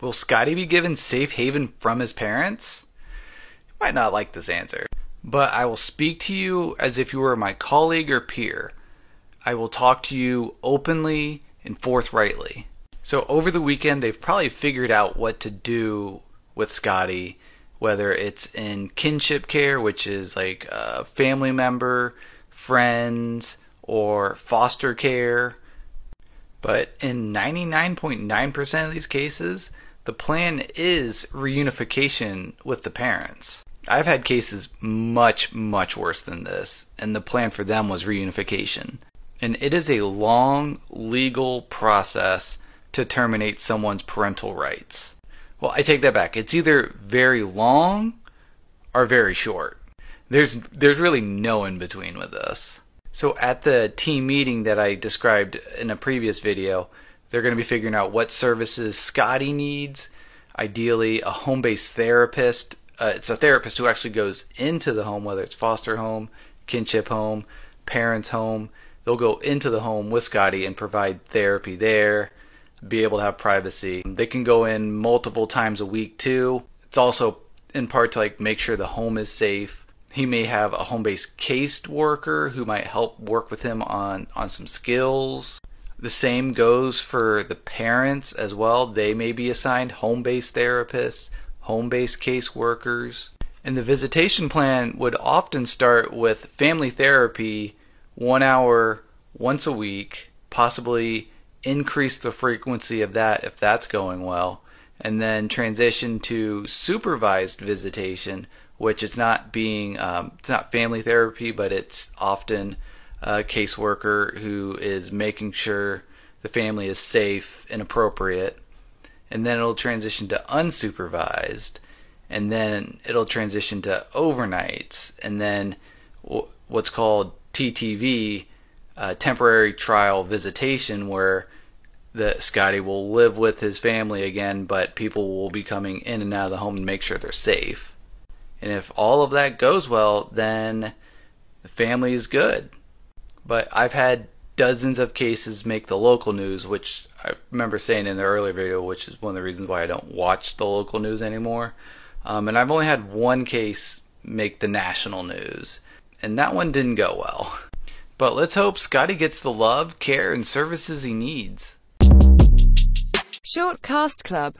Will Scotty be given safe haven from his parents? You might not like this answer, but I will speak to you as if you were my colleague or peer. I will talk to you openly and forthrightly. So, over the weekend, they've probably figured out what to do with Scotty, whether it's in kinship care, which is like a family member, friends, or foster care. But in 99.9% of these cases, the plan is reunification with the parents. I've had cases much, much worse than this, and the plan for them was reunification. And it is a long legal process to terminate someone's parental rights. Well, I take that back. It's either very long or very short. There's there's really no in between with this. So at the team meeting that I described in a previous video, they're going to be figuring out what services Scotty needs. Ideally, a home based therapist. Uh, it's a therapist who actually goes into the home, whether it's foster home, kinship home, parents' home. They'll go into the home with Scotty and provide therapy there, be able to have privacy. They can go in multiple times a week too. It's also in part to like make sure the home is safe. He may have a home-based case worker who might help work with him on on some skills the same goes for the parents as well. They may be assigned home based therapists, home based caseworkers. And the visitation plan would often start with family therapy one hour once a week, possibly increase the frequency of that if that's going well, and then transition to supervised visitation, which is not being um, it's not family therapy, but it's often a caseworker who is making sure the family is safe and appropriate. And then it'll transition to unsupervised. And then it'll transition to overnights. And then what's called TTV, uh, temporary trial visitation, where Scotty will live with his family again, but people will be coming in and out of the home to make sure they're safe. And if all of that goes well, then the family is good. But I've had dozens of cases make the local news, which I remember saying in the earlier video, which is one of the reasons why I don't watch the local news anymore. Um, and I've only had one case make the national news, and that one didn't go well. But let's hope Scotty gets the love, care, and services he needs. Short Cast Club